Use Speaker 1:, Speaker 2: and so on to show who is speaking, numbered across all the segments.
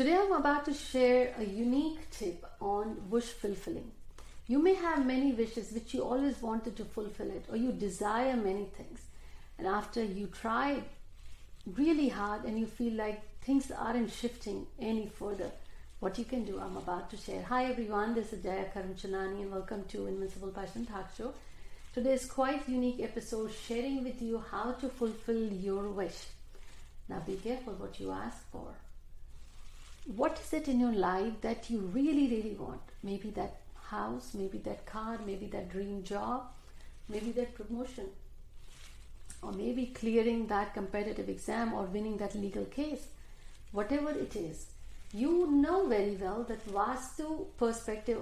Speaker 1: Today I'm about to share a unique tip on wish fulfilling. You may have many wishes which you always wanted to fulfill it, or you desire many things, and after you try really hard and you feel like things aren't shifting any further, what you can do, I'm about to share. Hi everyone, this is Jaya Karamchanani and welcome to Invincible Passion Talk Show. Today's quite unique episode sharing with you how to fulfill your wish. Now be careful what you ask for. What is it in your life that you really, really want? Maybe that house, maybe that car, maybe that dream job, maybe that promotion, or maybe clearing that competitive exam or winning that legal case. Whatever it is, you know very well that Vastu perspective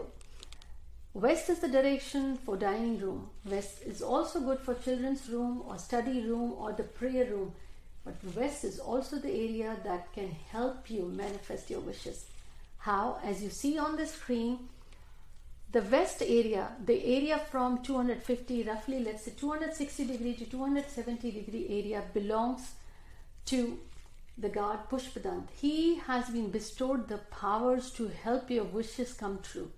Speaker 1: West is the direction for dining room. West is also good for children's room or study room or the prayer room. But West is also the area that can help you manifest your wishes. How? As you see on the screen, the west area, the area from 250, roughly let's say 260 degree to 270 degree area belongs to the god Pushpadant. He has been bestowed the powers to help your wishes come true.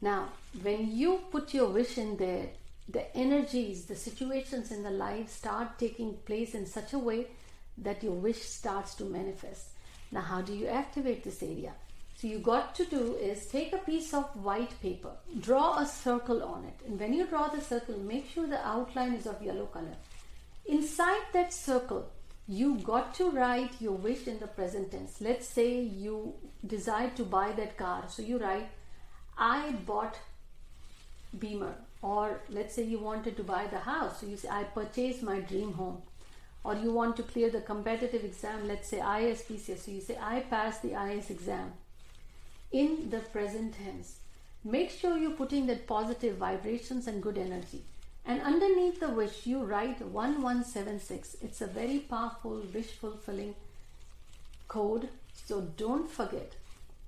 Speaker 1: Now, when you put your wish in there, the energies, the situations in the life start taking place in such a way that your wish starts to manifest. Now, how do you activate this area? So, you got to do is take a piece of white paper, draw a circle on it, and when you draw the circle, make sure the outline is of yellow color. Inside that circle, you got to write your wish in the present tense. Let's say you decide to buy that car, so you write, I bought Beamer. Or let's say you wanted to buy the house so you say i purchased my dream home. Or you want to clear the competitive exam let's say ISPCS so you say i passed the IS exam. In the present tense make sure you're putting that positive vibrations and good energy. And underneath the wish you write 1176 it's a very powerful wish fulfilling code. So don't forget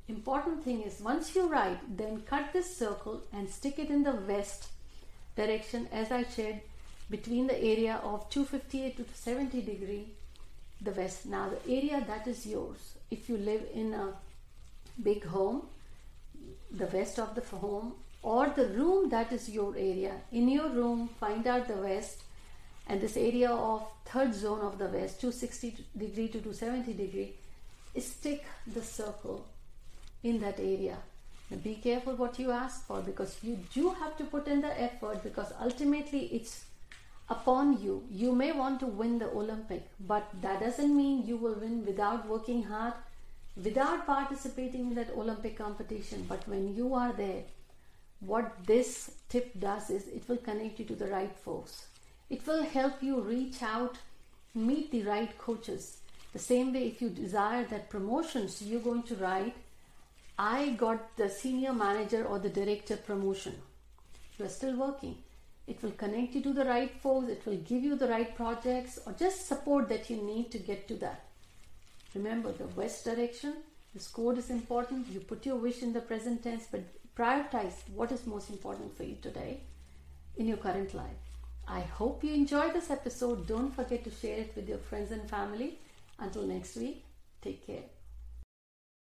Speaker 1: important thing is once you write then cut this circle and stick it in the west direction as I said between the area of 258 to 70 degree the west. Now the area that is yours if you live in a big home the west of the home or the room that is your area in your room find out the west and this area of third zone of the west 260 degree to 270 degree stick the circle in that area be careful what you ask for because you do have to put in the effort because ultimately it's upon you. You may want to win the Olympic, but that doesn't mean you will win without working hard, without participating in that Olympic competition. But when you are there, what this tip does is it will connect you to the right folks. It will help you reach out, meet the right coaches. The same way, if you desire that promotions, you're going to write I got the senior manager or the director promotion. You are still working. It will connect you to the right folks, it will give you the right projects or just support that you need to get to that. Remember the west direction, this code is important. You put your wish in the present tense, but prioritize what is most important for you today in your current life. I hope you enjoyed this episode. Don't forget to share it with your friends and family. Until next week, take care.